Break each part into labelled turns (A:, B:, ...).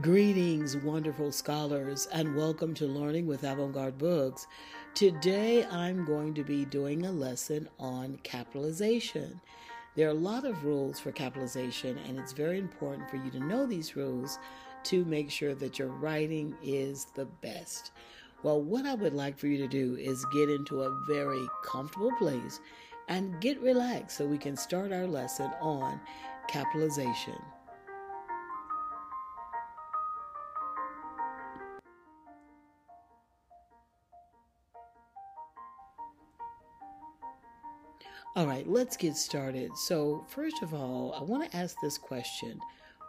A: Greetings, wonderful scholars, and welcome to Learning with Avant Garde Books. Today I'm going to be doing a lesson on capitalization. There are a lot of rules for capitalization, and it's very important for you to know these rules to make sure that your writing is the best. Well, what I would like for you to do is get into a very comfortable place and get relaxed so we can start our lesson on capitalization. All right, let's get started. So, first of all, I want to ask this question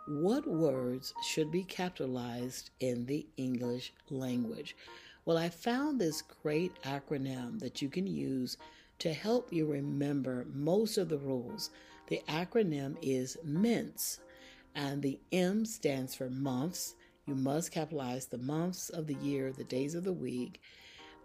A: What words should be capitalized in the English language? Well, I found this great acronym that you can use to help you remember most of the rules. The acronym is MINTS, and the M stands for months. You must capitalize the months of the year, the days of the week,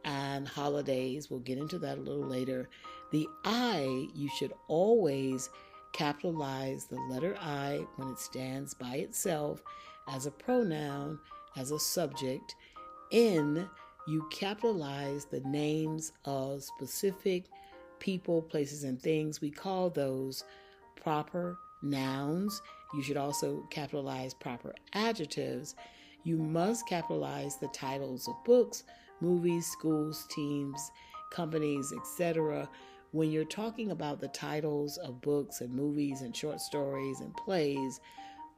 A: and holidays. We'll get into that a little later. The I, you should always capitalize the letter I when it stands by itself as a pronoun, as a subject. N, you capitalize the names of specific people, places, and things. We call those proper nouns. You should also capitalize proper adjectives. You must capitalize the titles of books, movies, schools, teams, companies, etc when you're talking about the titles of books and movies and short stories and plays,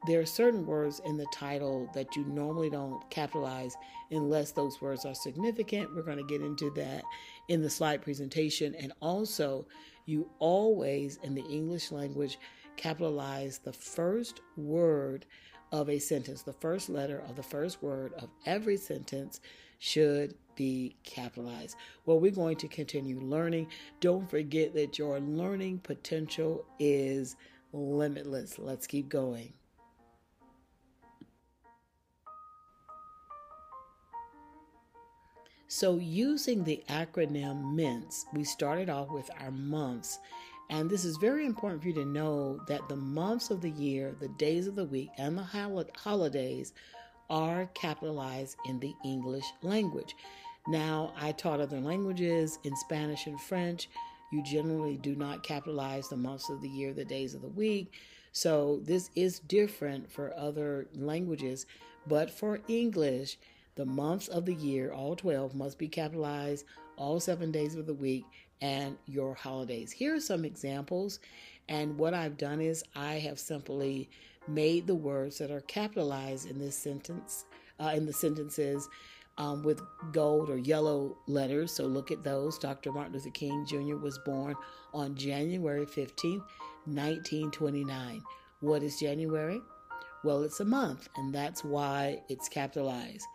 A: there are certain words in the title that you normally don't capitalize unless those words are significant. We're going to get into that in the slide presentation. And also, you always, in the English language, capitalize the first word of a sentence. The first letter of the first word of every sentence should be capitalized. Well, we're going to continue learning. Don't forget that your learning potential is limitless. Let's keep going. So, using the acronym MINTS, we started off with our months. And this is very important for you to know that the months of the year, the days of the week, and the holidays are capitalized in the English language. Now, I taught other languages in Spanish and French. You generally do not capitalize the months of the year, the days of the week. So, this is different for other languages. But for English, the months of the year, all 12, must be capitalized, all seven days of the week, and your holidays. Here are some examples. And what I've done is I have simply made the words that are capitalized in this sentence, uh, in the sentences, um, with gold or yellow letters. So look at those. Dr. Martin Luther King Jr. was born on January 15, 1929. What is January? Well, it's a month, and that's why it's capitalized.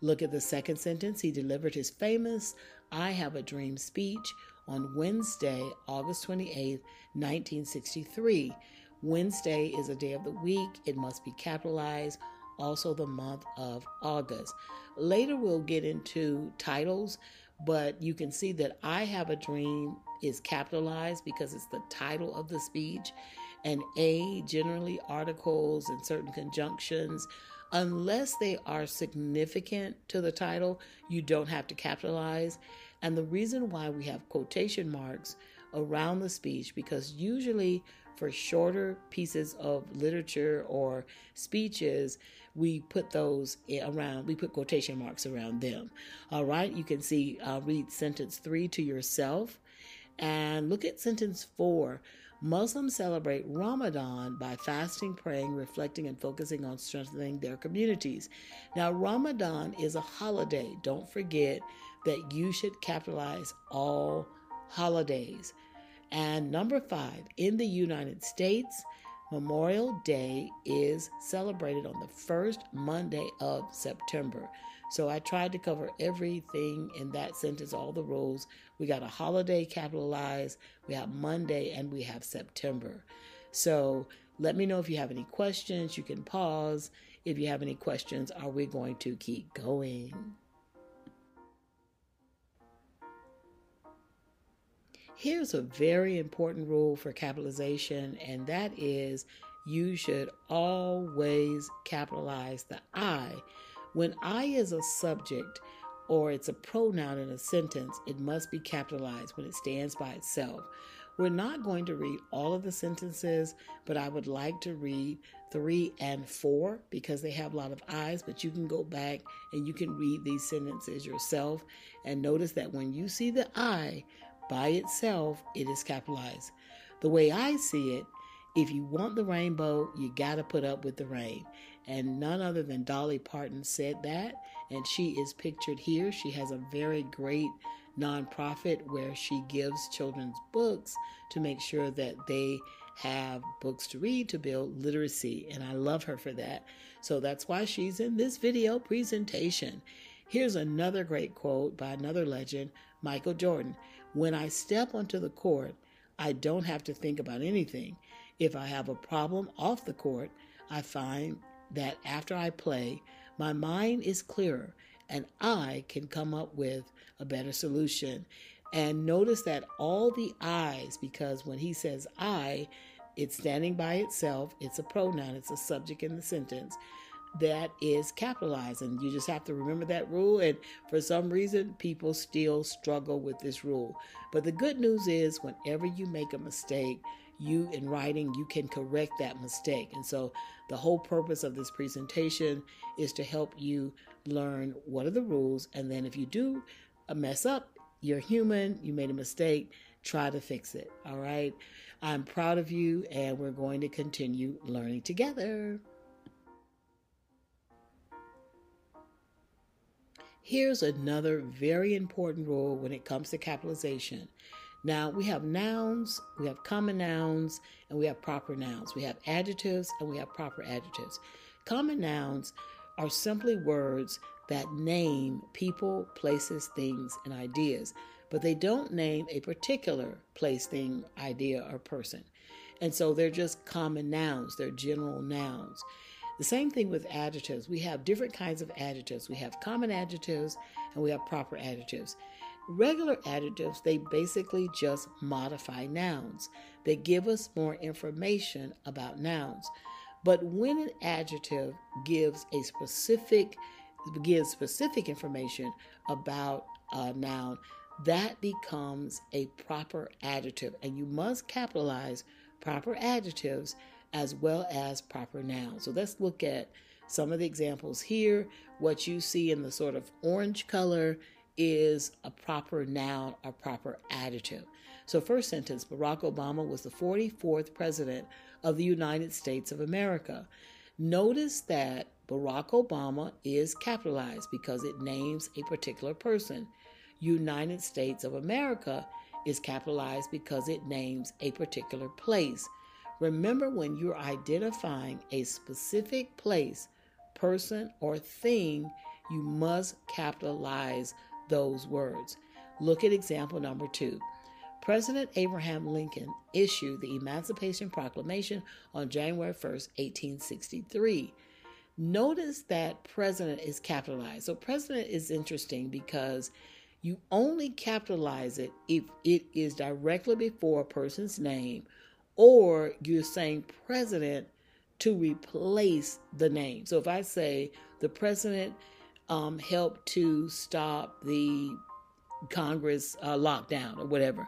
A: Look at the second sentence. He delivered his famous I Have a Dream speech on Wednesday, August 28, 1963. Wednesday is a day of the week, it must be capitalized, also the month of August. Later, we'll get into titles, but you can see that I Have a Dream is capitalized because it's the title of the speech, and A, generally articles and certain conjunctions. Unless they are significant to the title, you don't have to capitalize. And the reason why we have quotation marks around the speech, because usually for shorter pieces of literature or speeches, we put those around, we put quotation marks around them. All right, you can see, uh, read sentence three to yourself and look at sentence four. Muslims celebrate Ramadan by fasting, praying, reflecting, and focusing on strengthening their communities. Now, Ramadan is a holiday. Don't forget that you should capitalize all holidays. And number five, in the United States, Memorial Day is celebrated on the first Monday of September. So I tried to cover everything in that sentence, all the rules. We got a holiday capitalized, we have Monday, and we have September. So let me know if you have any questions. You can pause. If you have any questions, are we going to keep going? Here's a very important rule for capitalization, and that is you should always capitalize the I. When I is a subject or it's a pronoun in a sentence, it must be capitalized when it stands by itself. We're not going to read all of the sentences, but I would like to read three and four because they have a lot of I's, but you can go back and you can read these sentences yourself and notice that when you see the I by itself, it is capitalized. The way I see it, if you want the rainbow, you got to put up with the rain. And none other than Dolly Parton said that. And she is pictured here. She has a very great nonprofit where she gives children's books to make sure that they have books to read to build literacy. And I love her for that. So that's why she's in this video presentation. Here's another great quote by another legend, Michael Jordan. When I step onto the court, I don't have to think about anything. If I have a problem off the court, I find that after I play, my mind is clearer and I can come up with a better solution. And notice that all the I's, because when he says I, it's standing by itself, it's a pronoun, it's a subject in the sentence that is capitalized. And you just have to remember that rule. And for some reason, people still struggle with this rule. But the good news is, whenever you make a mistake, you in writing, you can correct that mistake. And so the whole purpose of this presentation is to help you learn what are the rules. And then if you do a mess up, you're human, you made a mistake, try to fix it. All right. I'm proud of you, and we're going to continue learning together. Here's another very important rule when it comes to capitalization. Now, we have nouns, we have common nouns, and we have proper nouns. We have adjectives and we have proper adjectives. Common nouns are simply words that name people, places, things, and ideas, but they don't name a particular place, thing, idea, or person. And so they're just common nouns, they're general nouns. The same thing with adjectives. We have different kinds of adjectives. We have common adjectives and we have proper adjectives. Regular adjectives, they basically just modify nouns. They give us more information about nouns. But when an adjective gives a specific gives specific information about a noun, that becomes a proper adjective. And you must capitalize proper adjectives as well as proper nouns. So let's look at some of the examples here. What you see in the sort of orange color is a proper noun or proper adjective. So, first sentence Barack Obama was the 44th president of the United States of America. Notice that Barack Obama is capitalized because it names a particular person. United States of America is capitalized because it names a particular place. Remember, when you're identifying a specific place, person, or thing, you must capitalize those words. Look at example number two. President Abraham Lincoln issued the Emancipation Proclamation on January 1st, 1863. Notice that president is capitalized. So, president is interesting because you only capitalize it if it is directly before a person's name or you're saying president to replace the name. So if I say the president um, helped to stop the Congress uh, lockdown or whatever,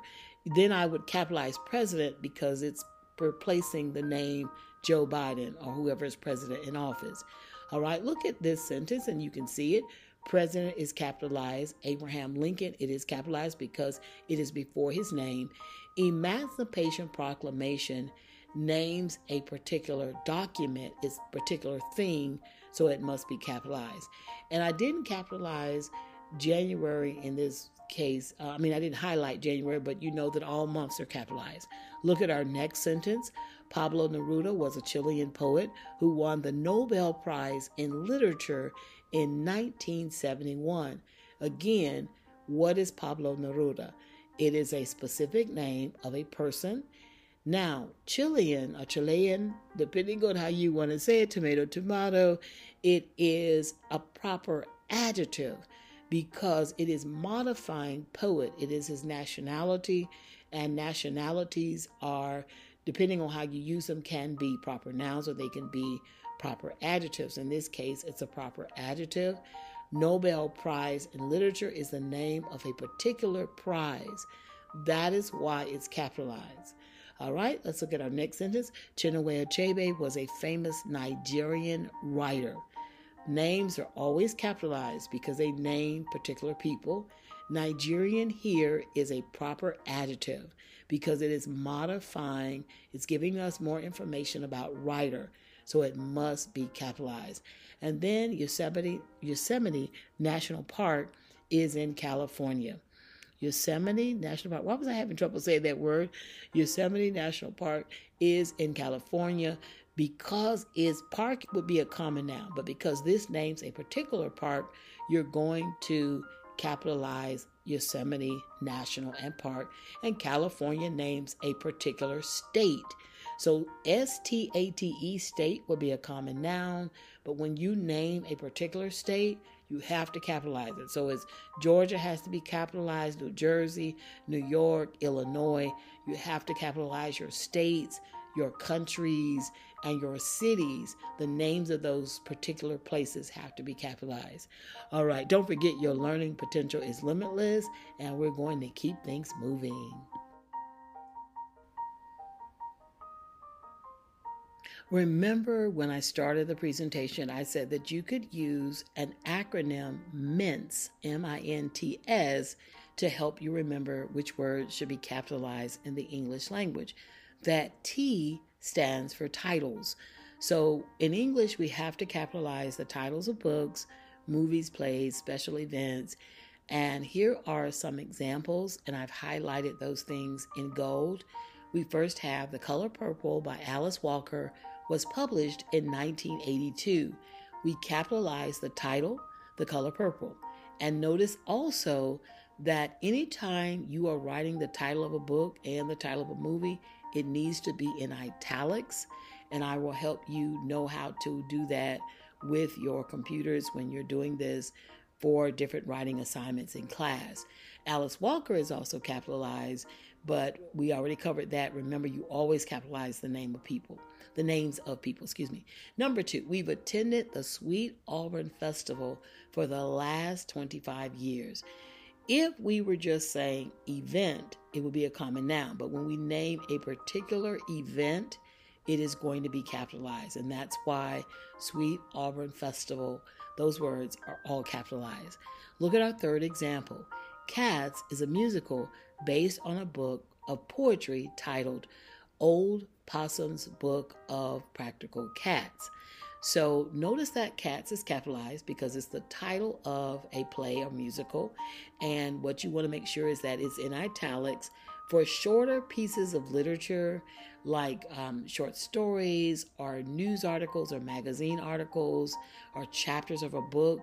A: then I would capitalize president because it's replacing the name Joe Biden or whoever is president in office. All right, look at this sentence and you can see it. President is capitalized. Abraham Lincoln, it is capitalized because it is before his name. Emancipation Proclamation names a particular document, its particular thing, so it must be capitalized. And I didn't capitalize January in this case. Uh, I mean, I didn't highlight January, but you know that all months are capitalized. Look at our next sentence. Pablo Neruda was a Chilean poet who won the Nobel Prize in Literature in 1971. Again, what is Pablo Neruda? It is a specific name of a person. Now, Chilean or Chilean, depending on how you want to say it, tomato, tomato, it is a proper adjective because it is modifying poet. It is his nationality, and nationalities are depending on how you use them, can be proper nouns or they can be proper adjectives. In this case, it's a proper adjective. Nobel Prize in Literature is the name of a particular prize. That is why it's capitalized. All right, let's look at our next sentence. Chinua Achebe was a famous Nigerian writer. Names are always capitalized because they name particular people. Nigerian here is a proper adjective because it is modifying, it's giving us more information about writer, so it must be capitalized. And then Yosemite, Yosemite National Park is in California. Yosemite National Park. Why was I having trouble saying that word? Yosemite National Park is in California because its park would be a common noun, but because this names a particular park, you're going to capitalize Yosemite National and Park, and California names a particular state. So S T A T E state would be a common noun, but when you name a particular state, you have to capitalize it. So it's Georgia has to be capitalized, New Jersey, New York, Illinois. You have to capitalize your states, your countries, and your cities. The names of those particular places have to be capitalized. All right, don't forget your learning potential is limitless, and we're going to keep things moving. Remember when I started the presentation, I said that you could use an acronym MINTS, M I N T S, to help you remember which words should be capitalized in the English language. That T stands for titles. So in English, we have to capitalize the titles of books, movies, plays, special events. And here are some examples, and I've highlighted those things in gold. We first have The Color Purple by Alice Walker was published in 1982. We capitalized the title, The Color Purple. And notice also that anytime you are writing the title of a book and the title of a movie, it needs to be in italics. And I will help you know how to do that with your computers when you're doing this for different writing assignments in class. Alice Walker is also capitalized, but we already covered that. Remember, you always capitalize the name of people the names of people, excuse me. Number two, we've attended the Sweet Auburn Festival for the last 25 years. If we were just saying event, it would be a common noun. But when we name a particular event, it is going to be capitalized. And that's why Sweet Auburn Festival, those words are all capitalized. Look at our third example. Cats is a musical based on a book of poetry titled Old Possum's Book of Practical Cats. So notice that cats is capitalized because it's the title of a play or musical. And what you want to make sure is that it's in italics for shorter pieces of literature like um, short stories or news articles or magazine articles or chapters of a book.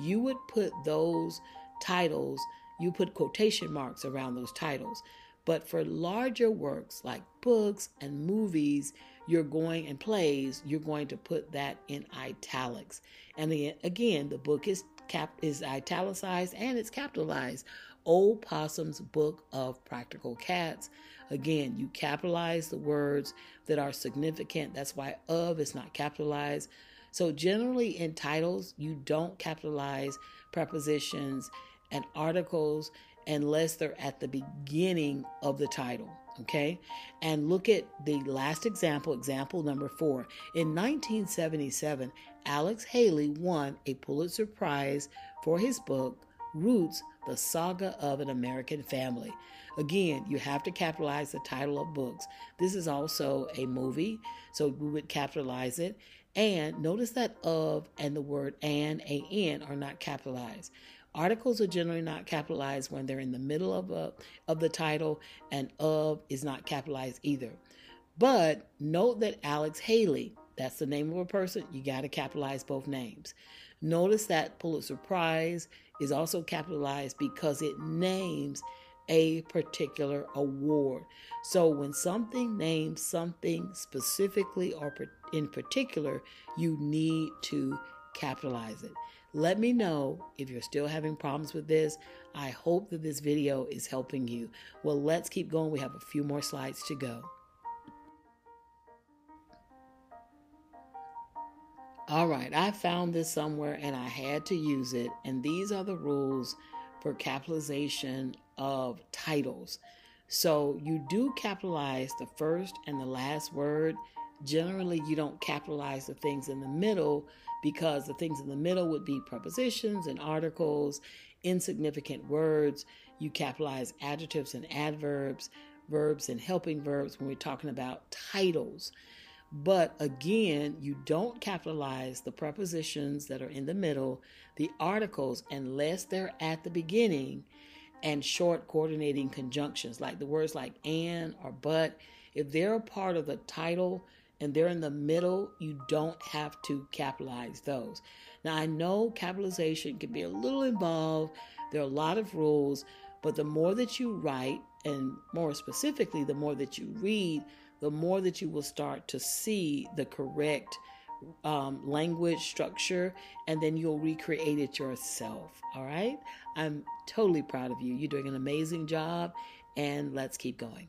A: You would put those titles, you put quotation marks around those titles. But for larger works like books and movies, you're going and plays, you're going to put that in italics. And again, the book is cap is italicized and it's capitalized. Old Possum's Book of Practical Cats. Again, you capitalize the words that are significant. That's why of is not capitalized. So generally in titles, you don't capitalize prepositions and articles unless they're at the beginning of the title. Okay, and look at the last example, example number four. In 1977, Alex Haley won a Pulitzer Prize for his book, Roots The Saga of an American Family. Again, you have to capitalize the title of books. This is also a movie, so we would capitalize it. And notice that of and the word and, an are not capitalized. Articles are generally not capitalized when they're in the middle of a, of the title, and of is not capitalized either. But note that Alex Haley, that's the name of a person, you got to capitalize both names. Notice that Pulitzer Prize is also capitalized because it names a particular award. So when something names something specifically or in particular, you need to capitalize it. Let me know if you're still having problems with this. I hope that this video is helping you. Well, let's keep going. We have a few more slides to go. All right, I found this somewhere and I had to use it. And these are the rules for capitalization of titles. So you do capitalize the first and the last word. Generally, you don't capitalize the things in the middle because the things in the middle would be prepositions and articles, insignificant words. You capitalize adjectives and adverbs, verbs and helping verbs when we're talking about titles. But again, you don't capitalize the prepositions that are in the middle, the articles, unless they're at the beginning, and short coordinating conjunctions like the words like and or but. If they're a part of the title and they're in the middle, you don't have to capitalize those. Now, I know capitalization can be a little involved, there are a lot of rules, but the more that you write, and more specifically, the more that you read, the more that you will start to see the correct um, language structure, and then you'll recreate it yourself. All right? I'm totally proud of you. You're doing an amazing job, and let's keep going.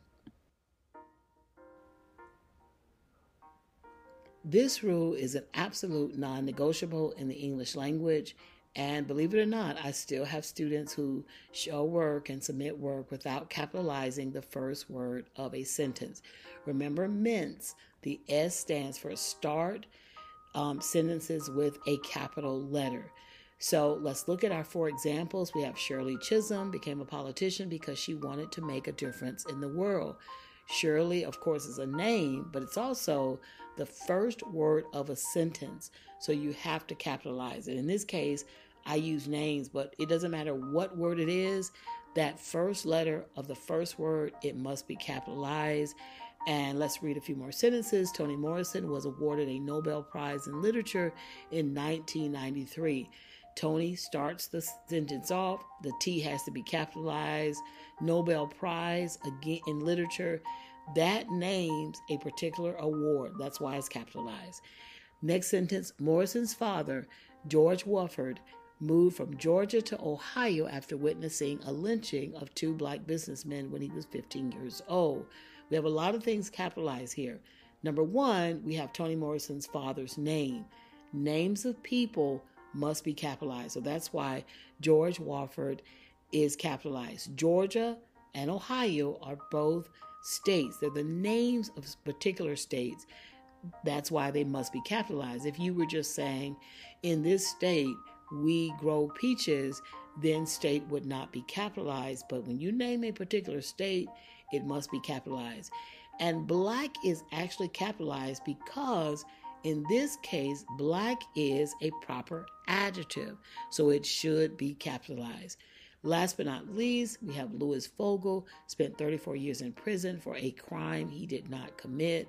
A: This rule is an absolute non negotiable in the English language. And believe it or not, I still have students who show work and submit work without capitalizing the first word of a sentence. Remember, MINTS, the S stands for start um, sentences with a capital letter. So let's look at our four examples. We have Shirley Chisholm became a politician because she wanted to make a difference in the world. Shirley, of course, is a name, but it's also the first word of a sentence. So you have to capitalize it. In this case, I use names, but it doesn't matter what word it is. That first letter of the first word, it must be capitalized. And let's read a few more sentences. Toni Morrison was awarded a Nobel Prize in Literature in 1993. Toni starts the sentence off. The T has to be capitalized. Nobel Prize again in literature. That names a particular award. That's why it's capitalized. Next sentence Morrison's father, George Wofford, moved from Georgia to Ohio after witnessing a lynching of two black businessmen when he was 15 years old. We have a lot of things capitalized here. Number one, we have Toni Morrison's father's name. Names of people must be capitalized. So that's why George Wofford is capitalized. Georgia and Ohio are both states. They're the names of particular states. That's why they must be capitalized. If you were just saying, in this state, we grow peaches, then state would not be capitalized. But when you name a particular state, it must be capitalized. And black is actually capitalized because in this case, black is a proper adjective, so it should be capitalized. Last but not least, we have Lewis Fogle, spent 34 years in prison for a crime he did not commit.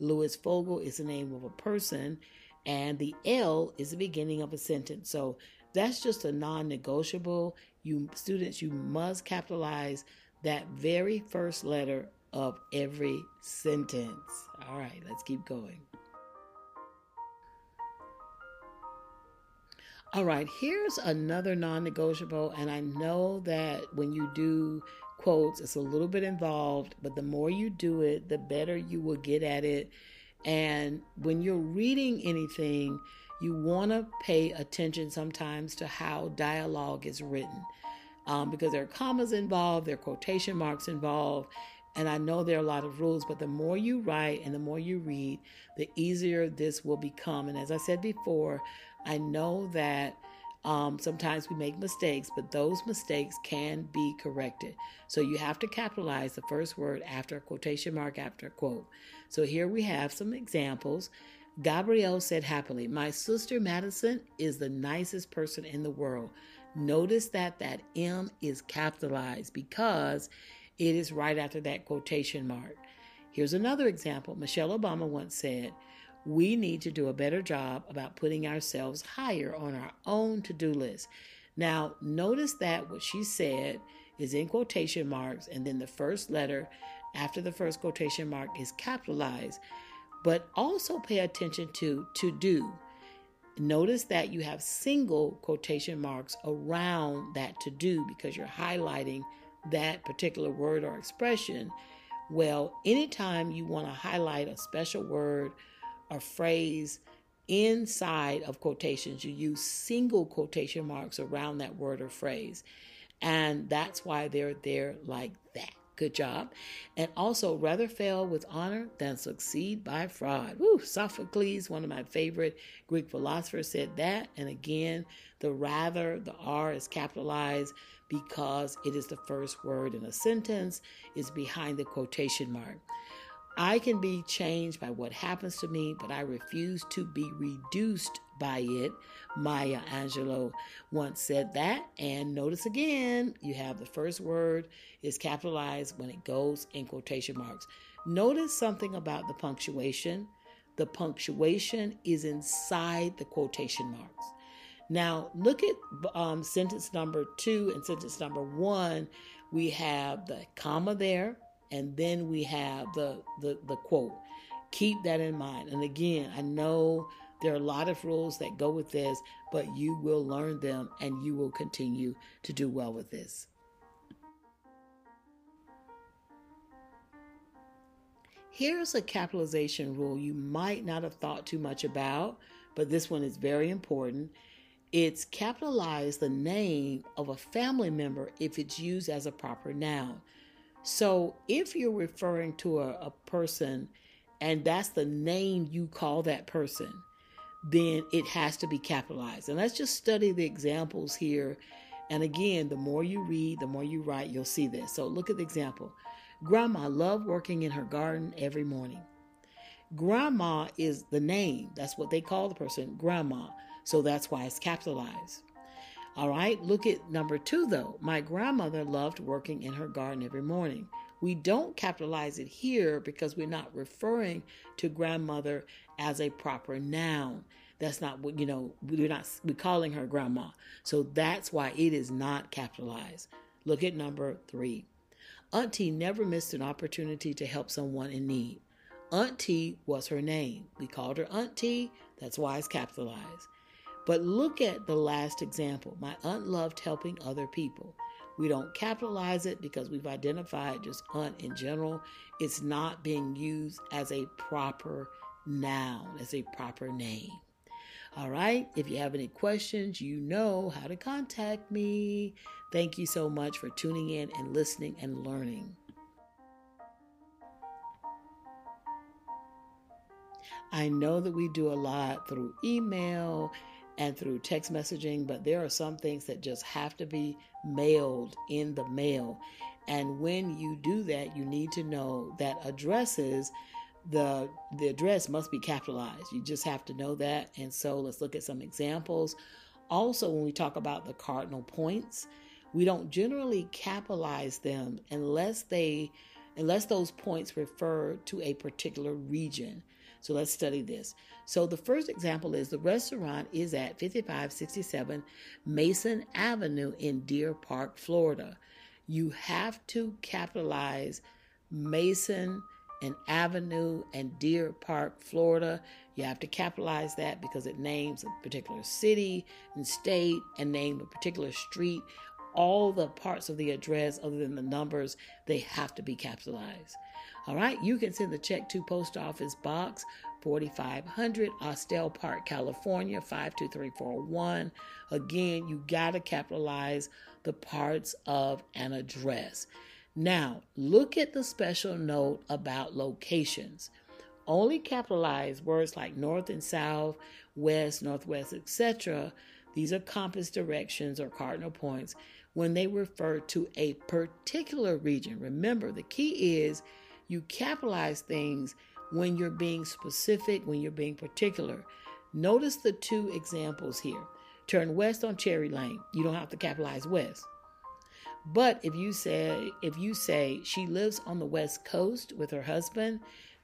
A: Lewis Fogle is the name of a person, and the L is the beginning of a sentence. So that's just a non-negotiable. You students, you must capitalize that very first letter of every sentence. All right, let's keep going. All right, here's another non negotiable. And I know that when you do quotes, it's a little bit involved, but the more you do it, the better you will get at it and when you're reading anything, you want to pay attention sometimes to how dialogue is written um, because there are commas involved, there are quotation marks involved. And I know there are a lot of rules, but the more you write and the more you read, the easier this will become. And as I said before, I know that um, sometimes we make mistakes, but those mistakes can be corrected. So you have to capitalize the first word after a quotation mark after a quote. So here we have some examples. Gabrielle said happily, My sister Madison is the nicest person in the world. Notice that that M is capitalized because it is right after that quotation mark. Here's another example. Michelle Obama once said, we need to do a better job about putting ourselves higher on our own to do list. Now, notice that what she said is in quotation marks, and then the first letter after the first quotation mark is capitalized. But also pay attention to to do. Notice that you have single quotation marks around that to do because you're highlighting that particular word or expression. Well, anytime you want to highlight a special word a phrase inside of quotations, you use single quotation marks around that word or phrase. And that's why they're there like that. Good job. And also, rather fail with honor than succeed by fraud. Woo, Sophocles, one of my favorite Greek philosophers, said that. And again, the rather, the R is capitalized because it is the first word in a sentence, is behind the quotation mark. I can be changed by what happens to me, but I refuse to be reduced by it. Maya Angelou once said that. And notice again, you have the first word is capitalized when it goes in quotation marks. Notice something about the punctuation. The punctuation is inside the quotation marks. Now, look at um, sentence number two and sentence number one. We have the comma there and then we have the, the, the quote. Keep that in mind. And again, I know there are a lot of rules that go with this, but you will learn them and you will continue to do well with this. Here's a capitalization rule you might not have thought too much about, but this one is very important. It's capitalize the name of a family member if it's used as a proper noun. So if you're referring to a, a person and that's the name you call that person, then it has to be capitalized. And let's just study the examples here. And again, the more you read, the more you write, you'll see this. So look at the example. Grandma loved working in her garden every morning. Grandma is the name. That's what they call the person, grandma. So that's why it's capitalized. All right, look at number two though. My grandmother loved working in her garden every morning. We don't capitalize it here because we're not referring to grandmother as a proper noun. That's not what, you know, we're not we're calling her grandma. So that's why it is not capitalized. Look at number three. Auntie never missed an opportunity to help someone in need. Auntie was her name. We called her Auntie. That's why it's capitalized. But look at the last example. My aunt loved helping other people. We don't capitalize it because we've identified just aunt in general. It's not being used as a proper noun, as a proper name. All right. If you have any questions, you know how to contact me. Thank you so much for tuning in and listening and learning. I know that we do a lot through email and through text messaging, but there are some things that just have to be mailed in the mail. And when you do that, you need to know that addresses the the address must be capitalized. You just have to know that. And so let's look at some examples. Also, when we talk about the cardinal points, we don't generally capitalize them unless they unless those points refer to a particular region. So let's study this. So the first example is the restaurant is at 5567 Mason Avenue in Deer Park, Florida. You have to capitalize Mason and Avenue and Deer Park, Florida. You have to capitalize that because it names a particular city and state and name a particular street. All the parts of the address, other than the numbers, they have to be capitalized. All right, you can send the check to Post Office Box 4500, Austell Park, California 52341. Again, you got to capitalize the parts of an address. Now, look at the special note about locations. Only capitalize words like north and south, west, northwest, etc. These are compass directions or cardinal points when they refer to a particular region. Remember, the key is you capitalize things when you're being specific, when you're being particular. Notice the two examples here. Turn west on Cherry Lane. You don't have to capitalize west. But if you say if you say she lives on the west coast with her husband,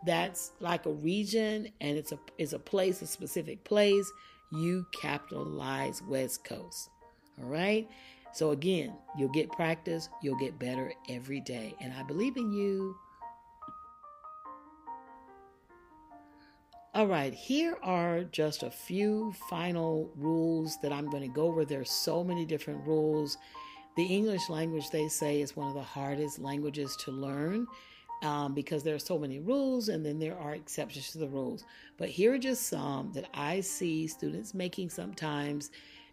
A: that's like a region and it's a is a place, a specific place, you capitalize west coast. All right? So again, you'll get practice, you'll get better every day. And I believe in you. All right, here are just a few final rules that I'm going to go over. There's so many different rules. The English language, they say, is one of the hardest languages to learn. um, because there are so many rules and then there are exceptions to the rules. But here are just some that I see students making sometimes,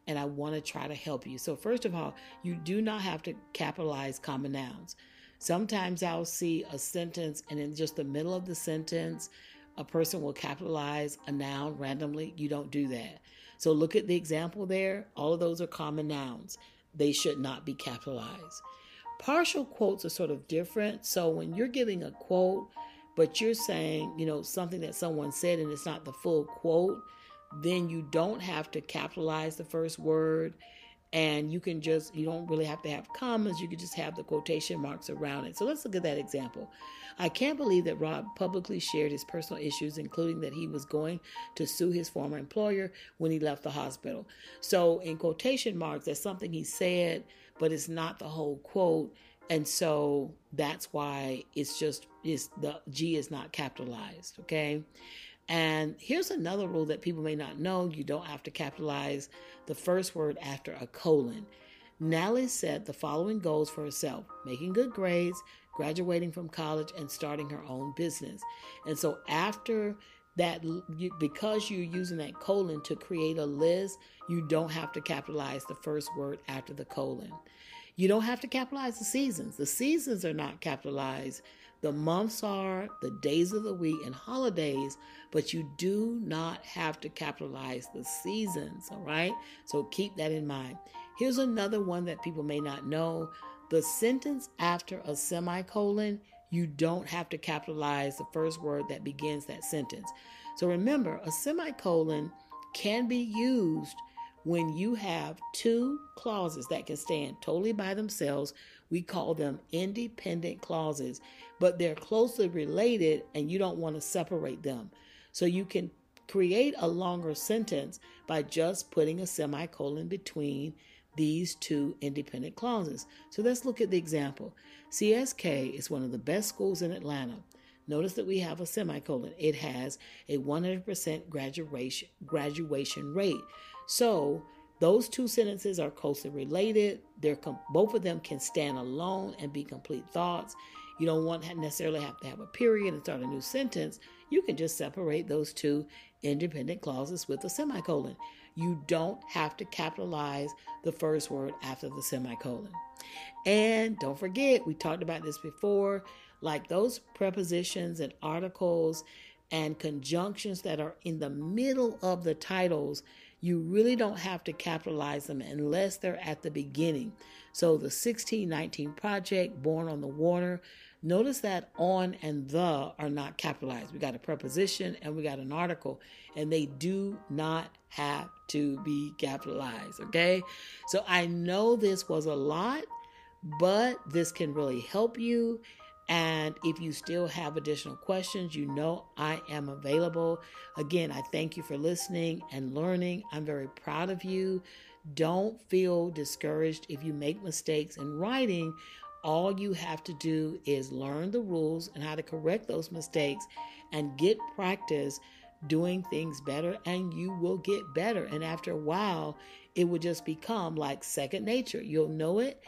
A: and I want to try to help you. So, first of all, you do not have to capitalize common nouns. Sometimes I'll see a sentence, and in just the middle of the sentence, a person will capitalize a noun randomly. You don't do that. So, look at the example there. All of those are common nouns, they should not be capitalized. Partial quotes are sort of different. So when you're giving a quote, but you're saying, you know, something that someone said and it's not the full quote, then you don't have to capitalize the first word. And you can just you don't really have to have commas. You can just have the quotation marks around it. So let's look at that example. I can't believe that rob publicly shared his personal issues including that he was going to sue his former employer when he left the hospital. So in quotation marks that's something he said but it's not the whole quote. And so that's why it's just is the G is not capitalized, okay? And here's another rule that people may not know. You don't have to capitalize the first word after a colon. Natalie set the following goals for herself making good grades, graduating from college, and starting her own business. And so, after that, because you're using that colon to create a list, you don't have to capitalize the first word after the colon. You don't have to capitalize the seasons. The seasons are not capitalized. The months are, the days of the week, and holidays, but you do not have to capitalize the seasons, all right? So keep that in mind. Here's another one that people may not know the sentence after a semicolon, you don't have to capitalize the first word that begins that sentence. So remember, a semicolon can be used when you have two clauses that can stand totally by themselves, we call them independent clauses, but they're closely related and you don't want to separate them. So you can create a longer sentence by just putting a semicolon between these two independent clauses. So let's look at the example. CSK is one of the best schools in Atlanta. Notice that we have a semicolon. It has a 100% graduation graduation rate. So those two sentences are closely related. They're com- both of them can stand alone and be complete thoughts. You don't want necessarily have to have a period and start a new sentence. You can just separate those two independent clauses with a semicolon. You don't have to capitalize the first word after the semicolon. And don't forget, we talked about this before, like those prepositions and articles and conjunctions that are in the middle of the titles you really don't have to capitalize them unless they're at the beginning. So the 1619 project, Born on the Water, notice that on and the are not capitalized. We got a preposition and we got an article, and they do not have to be capitalized. Okay. So I know this was a lot, but this can really help you. And if you still have additional questions, you know I am available. Again, I thank you for listening and learning. I'm very proud of you. Don't feel discouraged if you make mistakes in writing. All you have to do is learn the rules and how to correct those mistakes and get practice doing things better, and you will get better. And after a while, it will just become like second nature. You'll know it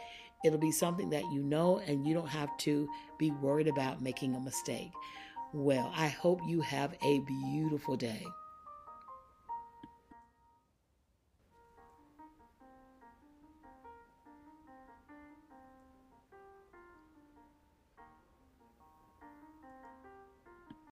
A: It'll be something that you know and you don't have to be worried about making a mistake. Well, I hope you have a beautiful day.